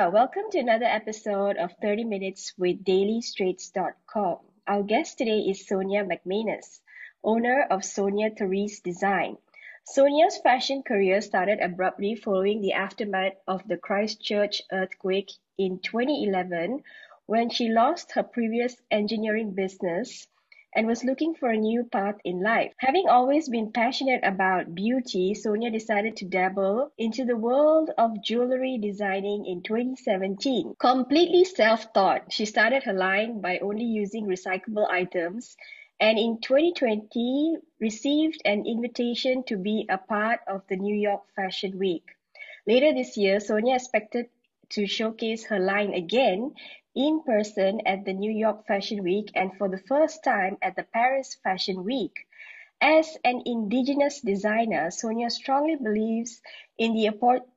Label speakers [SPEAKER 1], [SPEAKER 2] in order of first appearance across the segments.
[SPEAKER 1] Kia ora. Welcome to another episode of 30 Minutes with DailyStraits.com. Our guest today is Sonia McManus, owner of Sonia Therese Design. Sonia's fashion career started abruptly following the aftermath of the Christchurch earthquake in 2011 when she lost her previous engineering business and was looking for a new path in life. Having always been passionate about beauty, Sonia decided to dabble into the world of jewelry designing in 2017. Completely self-taught, she started her line by only using recyclable items and in 2020 received an invitation to be a part of the New York Fashion Week. Later this year, Sonia expected to showcase her line again in person at the New York Fashion Week and for the first time at the Paris Fashion Week. As an indigenous designer, Sonia strongly believes in the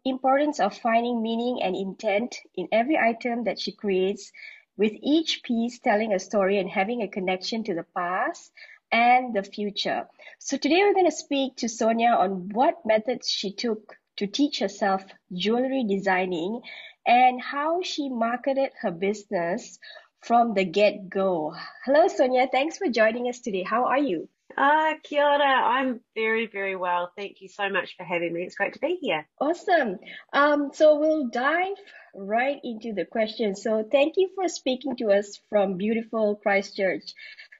[SPEAKER 1] importance of finding meaning and intent in every item that she creates, with each piece telling a story and having a connection to the past and the future. So today we're going to speak to Sonia on what methods she took to teach herself jewelry designing and how she marketed her business from the get go. Hello, Sonia. Thanks for joining us today. How are you?
[SPEAKER 2] Ah, kia ora. I'm very, very well. Thank you so much for having me. It's great to be here.
[SPEAKER 1] Awesome. Um, so we'll dive right into the question. So thank you for speaking to us from beautiful Christchurch.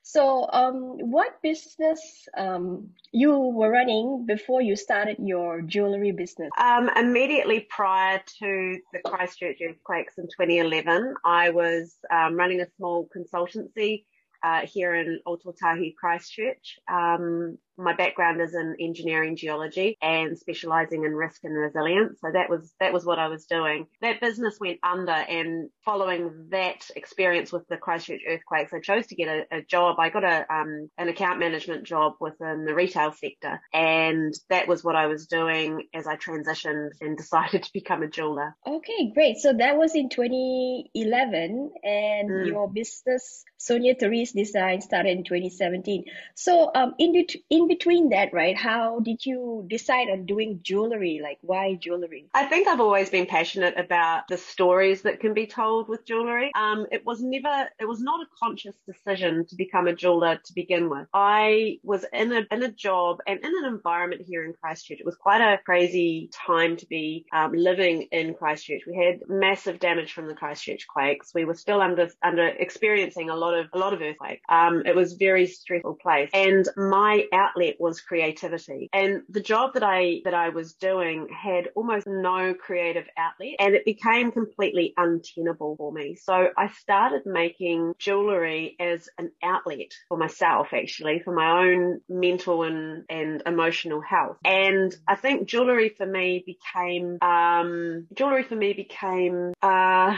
[SPEAKER 1] So, um, what business um, you were running before you started your jewelry business?
[SPEAKER 2] Um, immediately prior to the Christchurch earthquakes in 2011, I was um, running a small consultancy uh, here in Ōtautahi, Christchurch. Um, my background is in engineering geology and specializing in risk and resilience. So that was, that was what I was doing. That business went under and following that experience with the Christchurch earthquakes, I chose to get a, a job. I got a, um, an account management job within the retail sector. And that was what I was doing as I transitioned and decided to become a jeweler.
[SPEAKER 1] Okay, great. So that was in 2011 and mm. your business, Sonia Therese Design started in 2017. So, um, in, in in between that, right, how did you decide on doing jewelry? Like, why jewelry?
[SPEAKER 2] I think I've always been passionate about the stories that can be told with jewelry. Um, it was never, it was not a conscious decision to become a jeweler to begin with. I was in a, in a job and in an environment here in Christchurch. It was quite a crazy time to be um, living in Christchurch. We had massive damage from the Christchurch quakes. We were still under, under experiencing a lot of, a lot of earthquake. Um, it was very stressful place and my out outlet was creativity. And the job that I, that I was doing had almost no creative outlet and it became completely untenable for me. So I started making jewelry as an outlet for myself, actually, for my own mental and, and emotional health. And I think jewelry for me became, um, jewelry for me became, uh,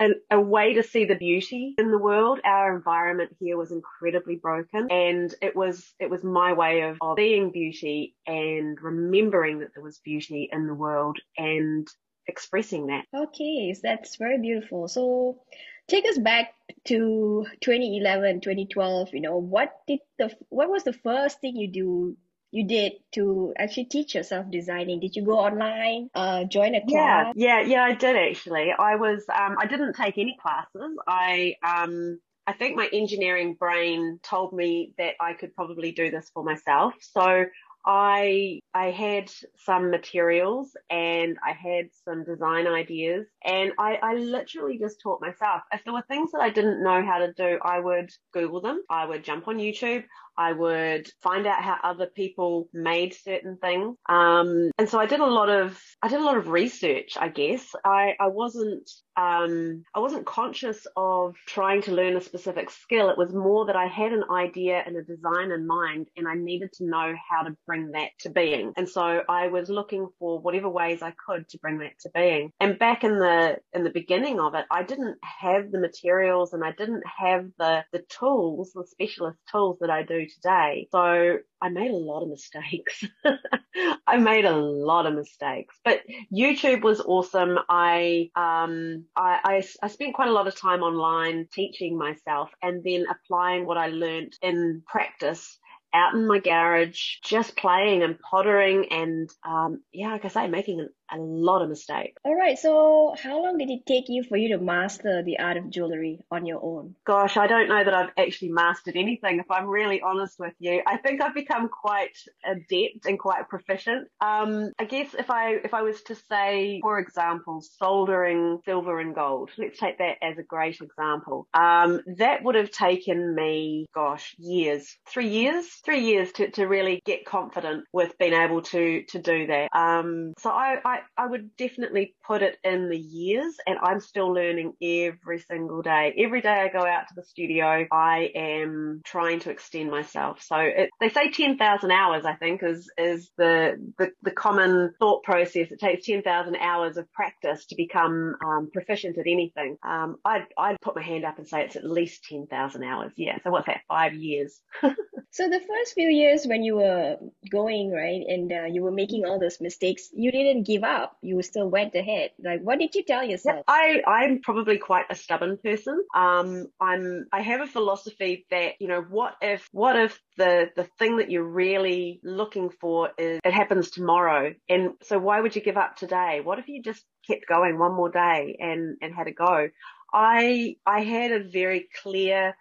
[SPEAKER 2] a, a way to see the beauty in the world. Our environment here was incredibly broken and it was, it was my way of, of seeing beauty and remembering that there was beauty in the world and expressing that.
[SPEAKER 1] Okay, so that's very beautiful. So take us back to 2011, 2012, you know, what did the, what was the first thing you do you did to actually teach yourself designing? Did you go online, uh, join a
[SPEAKER 2] class? Yeah, yeah, yeah, I did actually. I was, um, I didn't take any classes. I, um, I think my engineering brain told me that I could probably do this for myself. So I I had some materials and I had some design ideas and I, I literally just taught myself. If there were things that I didn't know how to do, I would Google them. I would jump on YouTube. I would find out how other people made certain things. Um, and so I did a lot of, I did a lot of research, I guess. I, I wasn't, um, I wasn't conscious of trying to learn a specific skill. It was more that I had an idea and a design in mind and I needed to know how to bring that to being. And so I was looking for whatever ways I could to bring that to being. And back in the, in the beginning of it, I didn't have the materials and I didn't have the, the tools, the specialist tools that I do today. So I made a lot of mistakes. I made a lot of mistakes, but YouTube was awesome. I, um, I, I, I, spent quite a lot of time online teaching myself and then applying what I learned in practice out in my garage, just playing and pottering and, um, yeah, like I say, making a lot of mistakes.
[SPEAKER 1] All right. So how long did it take you for you to master the art of jewelry on your own?
[SPEAKER 2] Gosh, I don't know that I've actually mastered anything. If I'm really honest with you, I think I've become quite adept and quite proficient. Um, I guess if I if I was to say, for example, soldering silver and gold, let's take that as a great example. Um, that would have taken me, gosh, years, three years, three years to, to really get confident with being able to to do that. Um, so I, I I, I would definitely put it in the years and I'm still learning every single day. Every day I go out to the studio, I am trying to extend myself. So it, they say 10,000 hours, I think is, is the, the, the common thought process. It takes 10,000 hours of practice to become um, proficient at anything. Um, I'd, I'd put my hand up and say it's at least 10,000 hours. Yeah. So what's that? Five years.
[SPEAKER 1] so the first few years when you were going, right, and uh, you were making all those mistakes, you didn't give up. You still went ahead. Like, what did you tell yourself?
[SPEAKER 2] I, I'm probably quite a stubborn person. Um, I'm, I have a philosophy that, you know, what if, what if the, the thing that you're really looking for is, it happens tomorrow? And so why would you give up today? What if you just kept going one more day and, and had a go? I, I had a very clear,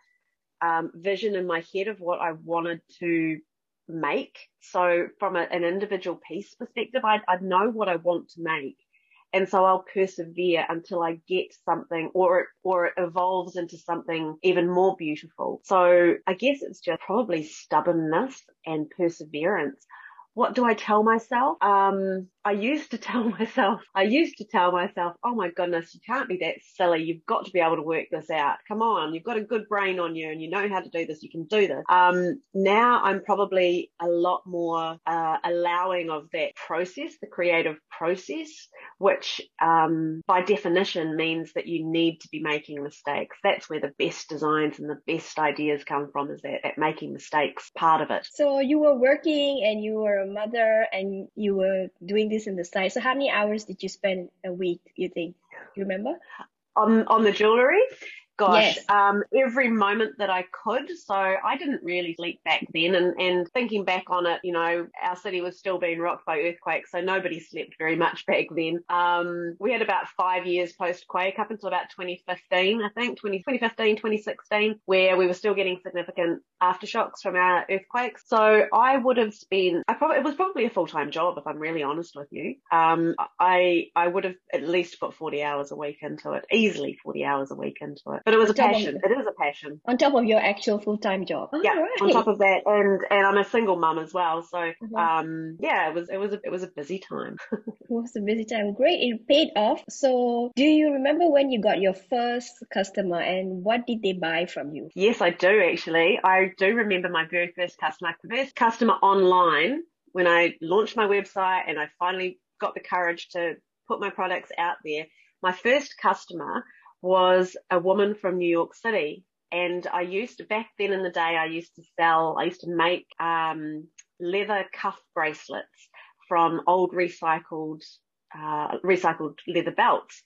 [SPEAKER 2] um, vision in my head of what I wanted to make. So from a, an individual piece perspective, I, I know what I want to make. And so I'll persevere until I get something or it, or it evolves into something even more beautiful. So I guess it's just probably stubbornness and perseverance what do I tell myself? Um, I used to tell myself, I used to tell myself, oh my goodness, you can't be that silly. You've got to be able to work this out. Come on, you've got a good brain on you and you know how to do this. You can do this. Um, now I'm probably a lot more uh, allowing of that process, the creative process, which um, by definition means that you need to be making mistakes. That's where the best designs and the best ideas come from is that, making mistakes part of it.
[SPEAKER 1] So you were working and you were a mother and you were doing this in the side. So how many hours did you spend a week, you think? You remember?
[SPEAKER 2] On on the jewelry? Gosh, yes. um, every moment that I could. So I didn't really sleep back then. And, and thinking back on it, you know, our city was still being rocked by earthquakes. So nobody slept very much back then. Um, we had about five years post quake up until about 2015, I think 20, 2015, 2016, where we were still getting significant aftershocks from our earthquakes. So I would have spent, I probably, it was probably a full-time job if I'm really honest with you. Um, I, I would have at least put 40 hours a week into it, easily 40 hours a week into it. But it was a passion. It is a passion.
[SPEAKER 1] On top of your actual full time job.
[SPEAKER 2] Oh, yeah. Right. On top of that, and and I'm a single mum as well. So mm-hmm. um yeah, it was it was a, it was a busy time.
[SPEAKER 1] it was a busy time. Great. It paid off. So do you remember when you got your first customer and what did they buy from you?
[SPEAKER 2] Yes, I do actually. I do remember my very first customer. First customer online when I launched my website and I finally got the courage to put my products out there. My first customer was a woman from New York City. And I used to, back then in the day, I used to sell, I used to make, um, leather cuff bracelets from old recycled, uh, recycled leather belts.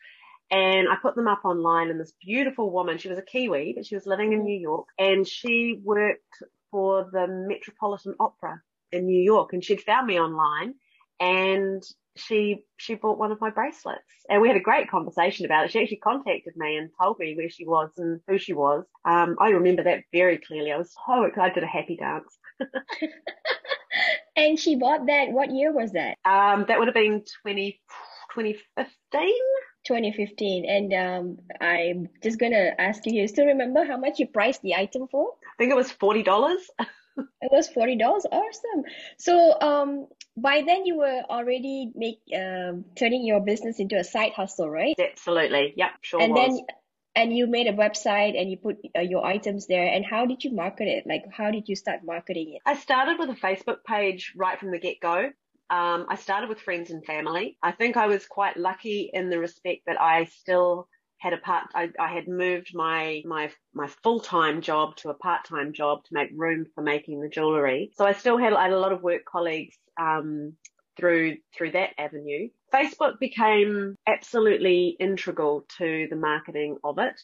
[SPEAKER 2] And I put them up online and this beautiful woman, she was a Kiwi, but she was living in New York and she worked for the Metropolitan Opera in New York and she'd found me online and she she bought one of my bracelets and we had a great conversation about it. She actually contacted me and told me where she was and who she was. Um, I remember that very clearly. I was so excited. I did a happy dance.
[SPEAKER 1] and she bought that. What year was that?
[SPEAKER 2] Um, that would have been 20, 2015.
[SPEAKER 1] 2015 and um, i'm just gonna ask you you still remember how much you priced the item for
[SPEAKER 2] i think it was $40
[SPEAKER 1] it was forty dollars. Awesome. So um, by then you were already make um turning your business into a side hustle, right?
[SPEAKER 2] Absolutely. Yep. Sure.
[SPEAKER 1] And
[SPEAKER 2] was.
[SPEAKER 1] then and you made a website and you put uh, your items there. And how did you market it? Like, how did you start marketing it?
[SPEAKER 2] I started with a Facebook page right from the get go. Um, I started with friends and family. I think I was quite lucky in the respect that I still had a part, I, I had moved my, my, my full-time job to a part-time job to make room for making the jewelry. So I still had, I had a lot of work colleagues, um, through, through that avenue. Facebook became absolutely integral to the marketing of it.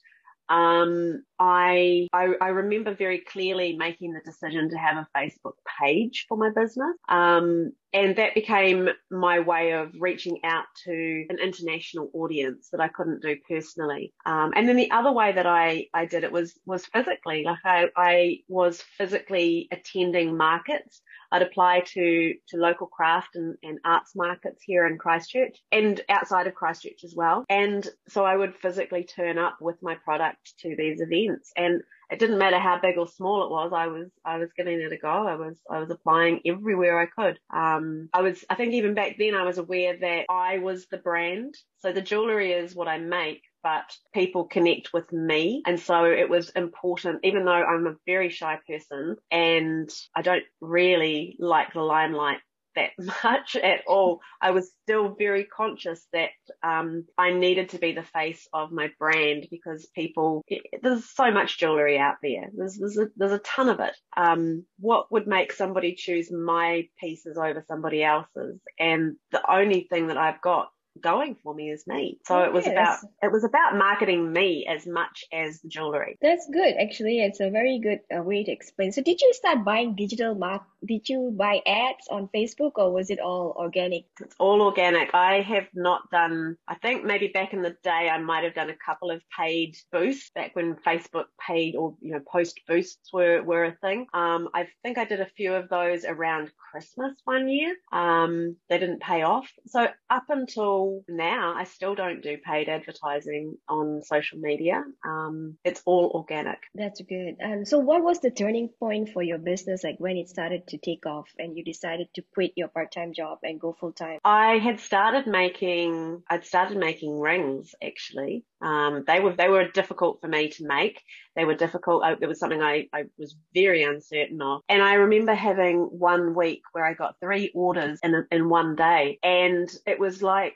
[SPEAKER 2] Um, I, I, I remember very clearly making the decision to have a Facebook page for my business. Um, and that became my way of reaching out to an international audience that I couldn't do personally. Um, and then the other way that I, I did it was was physically. Like I, I was physically attending markets. I'd apply to to local craft and, and arts markets here in Christchurch and outside of Christchurch as well. And so I would physically turn up with my product to these events and it didn't matter how big or small it was. I was, I was giving it a go. I was, I was applying everywhere I could. Um, I was, I think even back then I was aware that I was the brand. So the jewelry is what I make, but people connect with me. And so it was important, even though I'm a very shy person and I don't really like the limelight that much at all. I was still very conscious that um, I needed to be the face of my brand because people, there's so much jewelry out there. There's there's a, there's a ton of it. Um, what would make somebody choose my pieces over somebody else's? And the only thing that I've got going for me as me. So it was about it was about marketing me as much as the jewelry.
[SPEAKER 1] That's good. Actually, it's a very good uh, way to explain. So did you start buying digital mark? Did you buy ads on Facebook or was it all organic?
[SPEAKER 2] It's all organic. I have not done. I think maybe back in the day I might have done a couple of paid boosts back when Facebook paid or you know post boosts were were a thing. Um, I think I did a few of those around Christmas one year. Um, they didn't pay off. So up until now, I still don't do paid advertising on social media. Um, it's all organic.
[SPEAKER 1] That's good. Um, so what was the turning point for your business, like when it started to take off and you decided to quit your part-time job and go full-time?
[SPEAKER 2] I had started making, I'd started making rings actually. Um, they were, they were difficult for me to make. They were difficult. I, it was something I, I was very uncertain of. And I remember having one week where I got three orders in, in one day and it was like,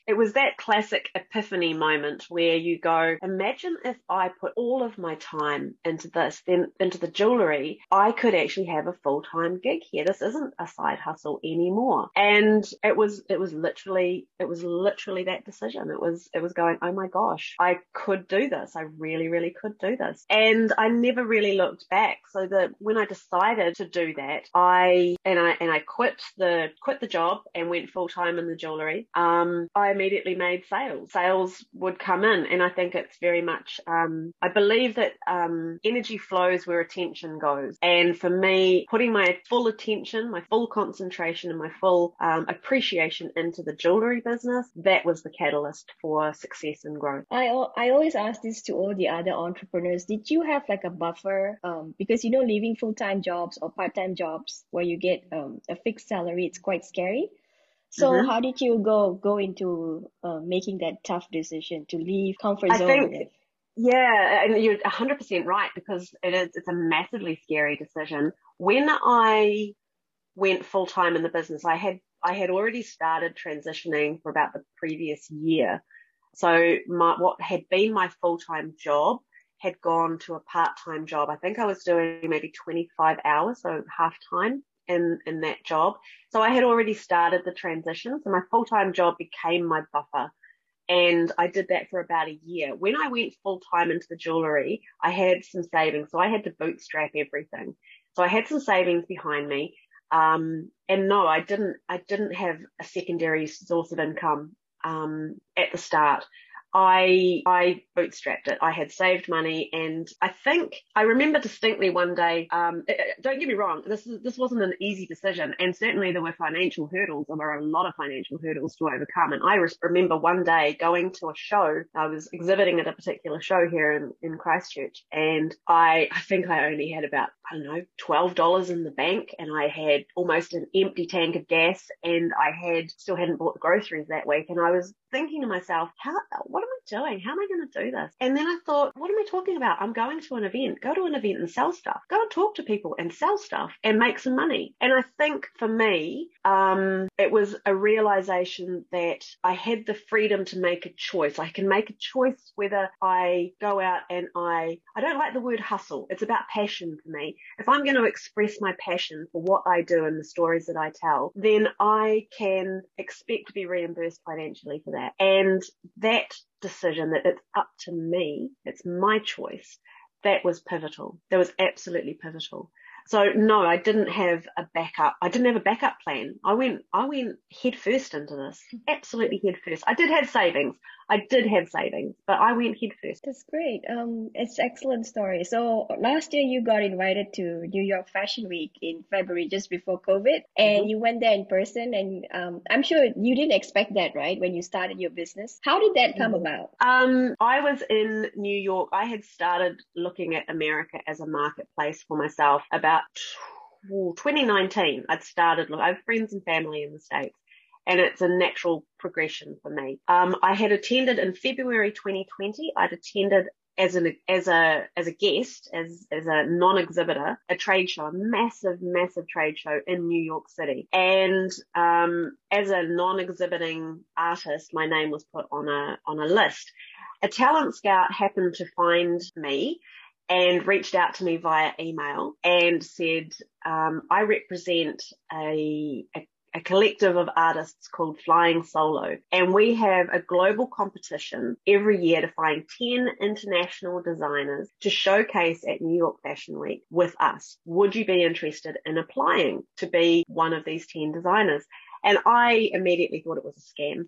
[SPEAKER 2] it was that classic epiphany moment where you go, imagine if I put all of my time into this, then into the jewelry, I could actually have a full-time gig here. This isn't a side hustle anymore. And it was, it was literally, it was literally that decision. It was, it was going, oh my gosh, I could do this. I really, really could do this. And I never really looked back. So that when I decided to do that, I, and I, and I quit the, quit the job and went full-time in the jewelry. Um, I immediately made sales. Sales would come in, and I think it's very much. Um, I believe that um, energy flows where attention goes, and for me, putting my full attention, my full concentration, and my full um, appreciation into the jewelry business, that was the catalyst for success and growth.
[SPEAKER 1] I I always ask this to all the other entrepreneurs. Did you have like a buffer? Um, because you know, leaving full time jobs or part time jobs where you get um, a fixed salary, it's quite scary. So mm-hmm. how did you go go into uh, making that tough decision to leave comfort zone? Think,
[SPEAKER 2] yeah, and you're 100% right because it is it's a massively scary decision. When I went full time in the business, I had I had already started transitioning for about the previous year. So my what had been my full time job had gone to a part time job. I think I was doing maybe 25 hours, so half time in, in that job. So I had already started the transition. So my full time job became my buffer. And I did that for about a year. When I went full time into the jewelry, I had some savings. So I had to bootstrap everything. So I had some savings behind me. Um, and no, I didn't, I didn't have a secondary source of income, um, at the start. I I bootstrapped it. I had saved money, and I think I remember distinctly one day. Um, it, it, don't get me wrong, this is, this wasn't an easy decision, and certainly there were financial hurdles. There were a lot of financial hurdles to overcome. And I remember one day going to a show. I was exhibiting at a particular show here in, in Christchurch, and I I think I only had about I don't know twelve dollars in the bank, and I had almost an empty tank of gas, and I had still hadn't bought the groceries that week, and I was thinking to myself, how what what am I doing? How am I going to do this? And then I thought, what am I talking about? I'm going to an event. Go to an event and sell stuff. Go and talk to people and sell stuff and make some money. And I think for me, um, it was a realization that I had the freedom to make a choice. I can make a choice whether I go out and I, I don't like the word hustle. It's about passion for me. If I'm going to express my passion for what I do and the stories that I tell, then I can expect to be reimbursed financially for that. And that decision that it's up to me, it's my choice, that was pivotal. That was absolutely pivotal. So no, I didn't have a backup. I didn't have a backup plan. I went, I went head first into this. Absolutely head first. I did have savings. I did have savings, but I went head first.
[SPEAKER 1] That's great. Um, it's excellent story. So last year you got invited to New York Fashion Week in February, just before COVID, and mm-hmm. you went there in person. And um, I'm sure you didn't expect that, right? When you started your business, how did that come mm-hmm. about?
[SPEAKER 2] Um, I was in New York. I had started looking at America as a marketplace for myself about 2019. I'd started. Look, I have friends and family in the states and it's a natural progression for me. Um, I had attended in February 2020. I'd attended as an as a as a guest as as a non-exhibitor a trade show a massive massive trade show in New York City and um, as a non-exhibiting artist my name was put on a on a list a talent scout happened to find me and reached out to me via email and said um, I represent a, a a collective of artists called Flying Solo. And we have a global competition every year to find 10 international designers to showcase at New York Fashion Week with us. Would you be interested in applying to be one of these 10 designers? And I immediately thought it was a scam.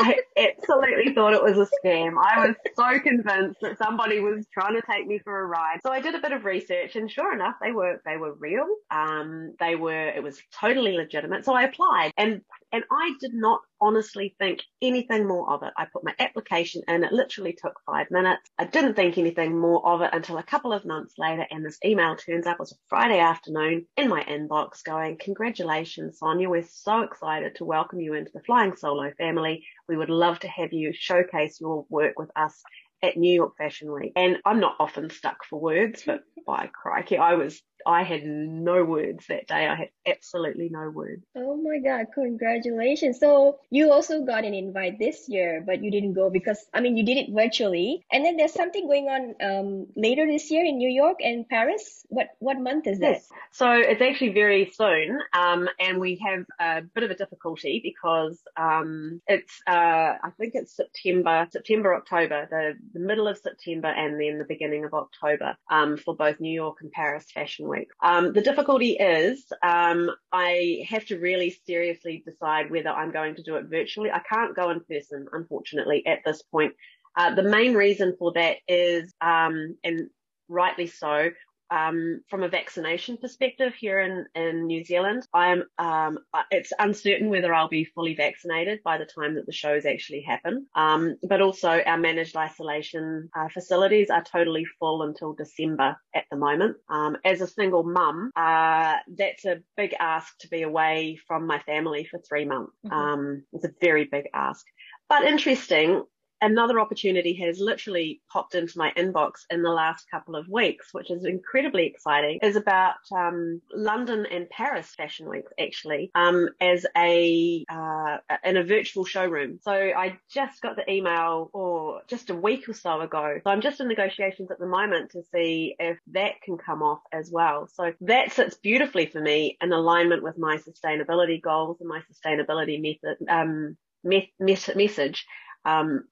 [SPEAKER 2] I absolutely thought it was a scam. I was so convinced that somebody was trying to take me for a ride. So I did a bit of research and sure enough, they were, they were real. Um, they were, it was totally legitimate. So I applied and, and I did not honestly think anything more of it. I put my application in. It literally took five minutes. I didn't think anything more of it until a couple of months later and this email turns up. It was a Friday afternoon in my inbox going, congratulations, Sonia. We're so excited to welcome you into the Flying Solo family. We would love to have you showcase your work with us at New York Fashion Week. And I'm not often stuck for words, but by crikey, I was I had no words that day. I had absolutely no words.
[SPEAKER 1] Oh my God, congratulations. So you also got an invite this year, but you didn't go because, I mean, you did it virtually. And then there's something going on um, later this year in New York and Paris. What, what month is yes. that?
[SPEAKER 2] So it's actually very soon. Um, and we have a bit of a difficulty because um, it's, uh, I think it's September, September, October, the, the middle of September and then the beginning of October um, for both New York and Paris Fashion Week. Um, the difficulty is um, I have to really seriously decide whether I'm going to do it virtually. I can't go in person, unfortunately, at this point. Uh, the main reason for that is, um, and rightly so, um, from a vaccination perspective here in, in New Zealand, I'm, um, it's uncertain whether I'll be fully vaccinated by the time that the shows actually happen. Um, but also our managed isolation uh, facilities are totally full until December at the moment. Um, as a single mum, uh, that's a big ask to be away from my family for three months. Mm-hmm. Um, it's a very big ask. But interesting, another opportunity has literally popped into my inbox in the last couple of weeks, which is incredibly exciting, is about um, London and Paris Fashion Weeks actually um, as a uh, in a virtual showroom. So I just got the email or just a week or so ago. So I'm just in negotiations at the moment to see if that can come off as well. So that sits beautifully for me in alignment with my sustainability goals and my sustainability method um, me- message um,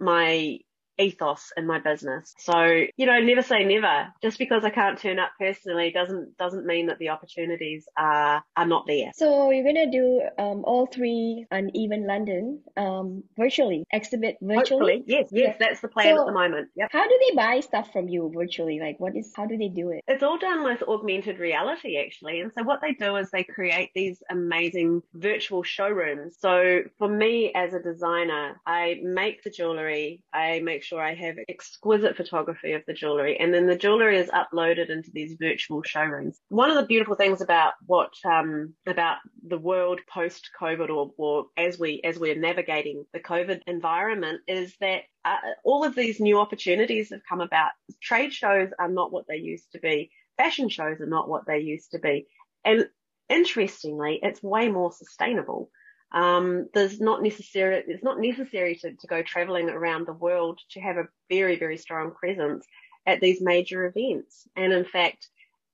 [SPEAKER 2] my ethos in my business. So, you know, never say never. Just because I can't turn up personally doesn't doesn't mean that the opportunities are are not there.
[SPEAKER 1] So you're gonna do um, all three Uneven London um, virtually, exhibit virtually.
[SPEAKER 2] Hopefully, yes, yes, yeah. that's the plan so at the moment. Yep.
[SPEAKER 1] How do they buy stuff from you virtually? Like, what is how do they do it?
[SPEAKER 2] It's all done with augmented reality actually, and so what they do is they create these amazing virtual showrooms. So for me as a designer, I make the jewelry, I make sure I have exquisite photography of the jewelry and then the jewelry is uploaded into these virtual showrooms. One of the beautiful things about what, um, about the world post COVID or, or as we, as we're navigating the COVID environment is that uh, all of these new opportunities have come about. Trade shows are not what they used to be. Fashion shows are not what they used to be. And interestingly, it's way more sustainable. Um, there's not necessary, it's not necessary to, to go traveling around the world to have a very, very strong presence at these major events. And in fact,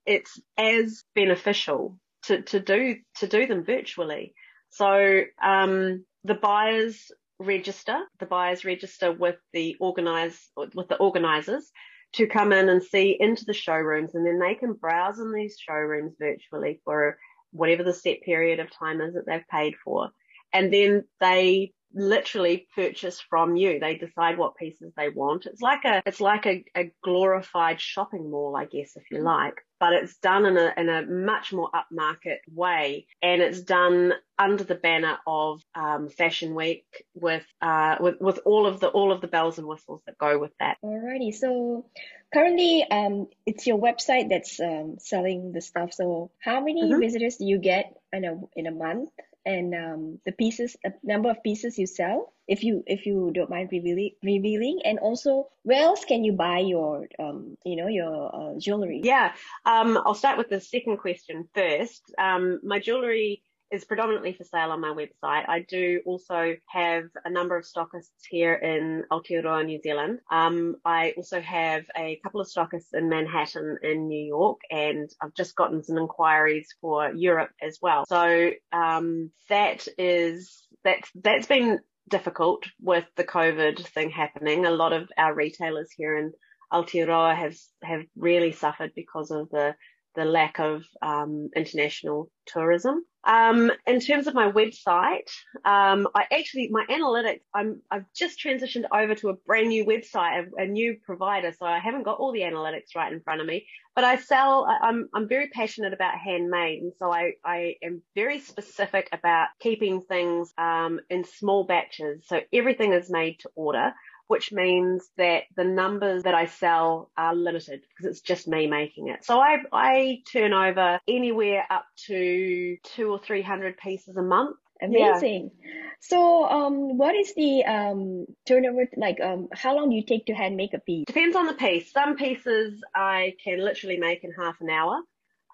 [SPEAKER 2] it's as beneficial to, to do, to do them virtually. So, um, the buyers register, the buyers register with the organize with the organizers to come in and see into the showrooms and then they can browse in these showrooms virtually for whatever the set period of time is that they've paid for. And then they literally purchase from you. They decide what pieces they want. It's like a, it's like a, a glorified shopping mall, I guess, if you like, but it's done in a, in a much more upmarket way. And it's done under the banner of, um, Fashion Week with, uh, with, with all of the, all of the bells and whistles that go with that.
[SPEAKER 1] Alrighty. So currently, um, it's your website that's, um, selling the stuff. So how many mm-hmm. visitors do you get in a, in a month? And um, the pieces, a number of pieces you sell, if you if you don't mind revealing, revealing, and also where else can you buy your um, you know your uh, jewelry?
[SPEAKER 2] Yeah, um, I'll start with the second question first. Um, my jewelry is predominantly for sale on my website. I do also have a number of stockists here in Aotearoa, New Zealand. Um, I also have a couple of stockists in Manhattan in New York, and I've just gotten some inquiries for Europe as well. So um, that is that's that's been difficult with the COVID thing happening. A lot of our retailers here in Aotearoa have have really suffered because of the the lack of um, international tourism. Um, in terms of my website, um, I actually my analytics I'm I've just transitioned over to a brand new website, a, a, new provider, so I haven't got all the analytics right in front of me. But I sell. I'm I'm very passionate about handmade, and so I I am very specific about keeping things um, in small batches. So everything is made to order which means that the numbers that I sell are limited because it's just me making it. So I, I turn over anywhere up to two or 300 pieces a month.
[SPEAKER 1] Amazing. Yeah. So, um, what is the um turnover like? Um, how long do you take to hand make a piece?
[SPEAKER 2] Depends on the piece. Some pieces I can literally make in half an hour.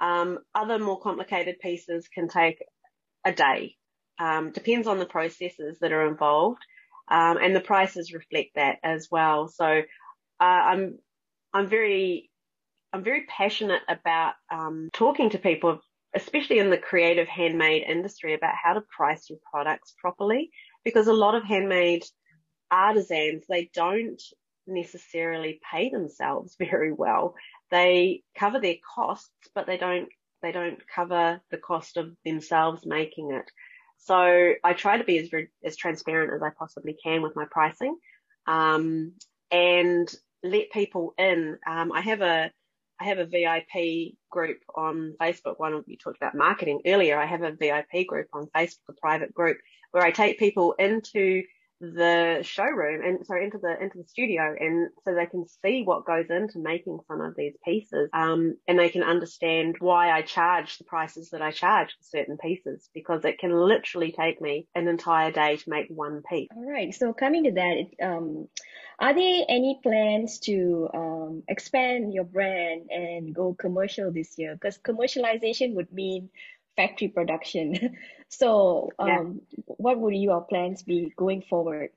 [SPEAKER 2] Um, other more complicated pieces can take a day. Um, depends on the processes that are involved. Um, and the prices reflect that as well. So uh, I'm I'm very I'm very passionate about um, talking to people, especially in the creative handmade industry, about how to price your products properly, because a lot of handmade artisans they don't necessarily pay themselves very well. They cover their costs, but they don't they don't cover the cost of themselves making it. So I try to be as as transparent as I possibly can with my pricing, um, and let people in. Um, I have a I have a VIP group on Facebook. One of you talked about marketing earlier. I have a VIP group on Facebook, a private group where I take people into the showroom and sorry into the into the studio and so they can see what goes into making some of these pieces um, and they can understand why I charge the prices that I charge for certain pieces because it can literally take me an entire day to make one piece.
[SPEAKER 1] All right. So coming to that, um, are there any plans to um, expand your brand and go commercial this year? Because commercialization would mean factory production. so, um, yeah. what would your plans be going forward?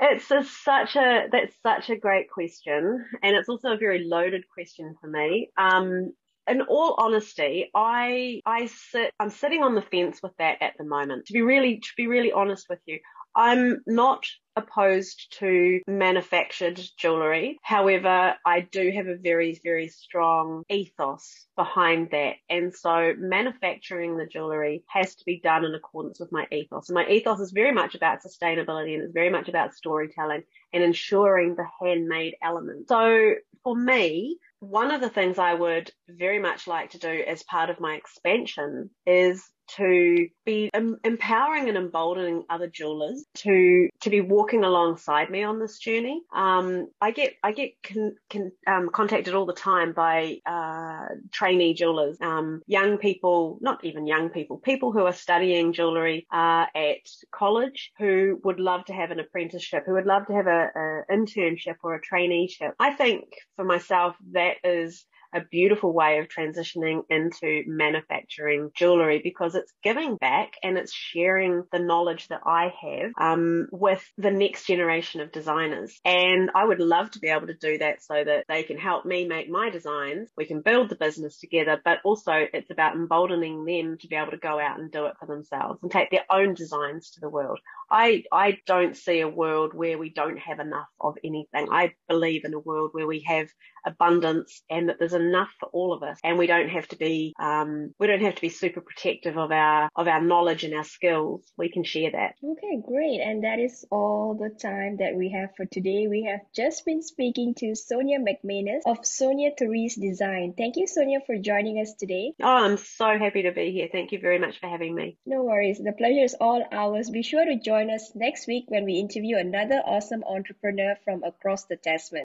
[SPEAKER 2] It's such a that's such a great question, and it's also a very loaded question for me. Um, in all honesty, I I sit I'm sitting on the fence with that at the moment. To be really to be really honest with you, I'm not opposed to manufactured jewellery. However, I do have a very, very strong ethos behind that. And so manufacturing the jewellery has to be done in accordance with my ethos. And my ethos is very much about sustainability and it's very much about storytelling and ensuring the handmade element. So for me, one of the things I would very much like to do as part of my expansion is to be um, empowering and emboldening other jewelers to to be walking alongside me on this journey. Um, I get I get con, con, um, contacted all the time by uh, trainee jewelers, um, young people, not even young people, people who are studying jewellery uh, at college who would love to have an apprenticeship, who would love to have a, a internship or a traineeship. I think for myself that is a beautiful way of transitioning into manufacturing jewelry because it's giving back and it's sharing the knowledge that I have um, with the next generation of designers. And I would love to be able to do that so that they can help me make my designs. We can build the business together, but also it's about emboldening them to be able to go out and do it for themselves and take their own designs to the world. I, I don't see a world where we don't have enough of anything. I believe in a world where we have abundance and that there's enough for all of us. And we don't have to be um, we don't have to be super protective of our of our knowledge and our skills. We can share that.
[SPEAKER 1] Okay great. And that is all the time that we have for today. We have just been speaking to sonia mcmanus of sonia therese design. Thank you sonia for joining us today.
[SPEAKER 2] Oh i'm so happy to be here. Thank you very much for having me.
[SPEAKER 1] No worries. The pleasure is all ours. Be sure to join us next week when we interview another awesome entrepreneur from across the tasman